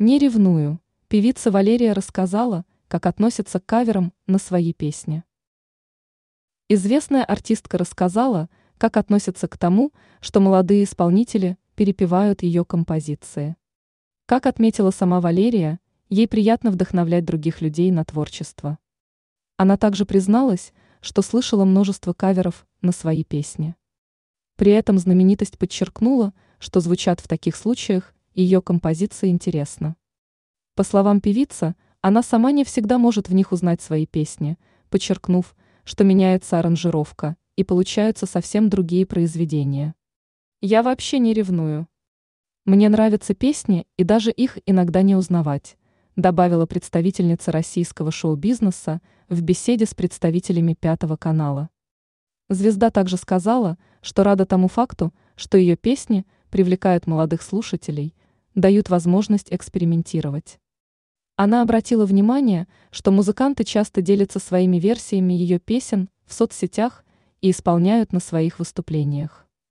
Не ревную. Певица Валерия рассказала, как относится к каверам на свои песни. Известная артистка рассказала, как относится к тому, что молодые исполнители перепевают ее композиции. Как отметила сама Валерия, ей приятно вдохновлять других людей на творчество. Она также призналась, что слышала множество каверов на свои песни. При этом знаменитость подчеркнула, что звучат в таких случаях ее композиции интересно. По словам певицы, она сама не всегда может в них узнать свои песни, подчеркнув, что меняется аранжировка и получаются совсем другие произведения. Я вообще не ревную. Мне нравятся песни и даже их иногда не узнавать, добавила представительница российского шоу-бизнеса в беседе с представителями Пятого канала. Звезда также сказала, что рада тому факту, что ее песни привлекают молодых слушателей, дают возможность экспериментировать. Она обратила внимание, что музыканты часто делятся своими версиями ее песен в соцсетях и исполняют на своих выступлениях.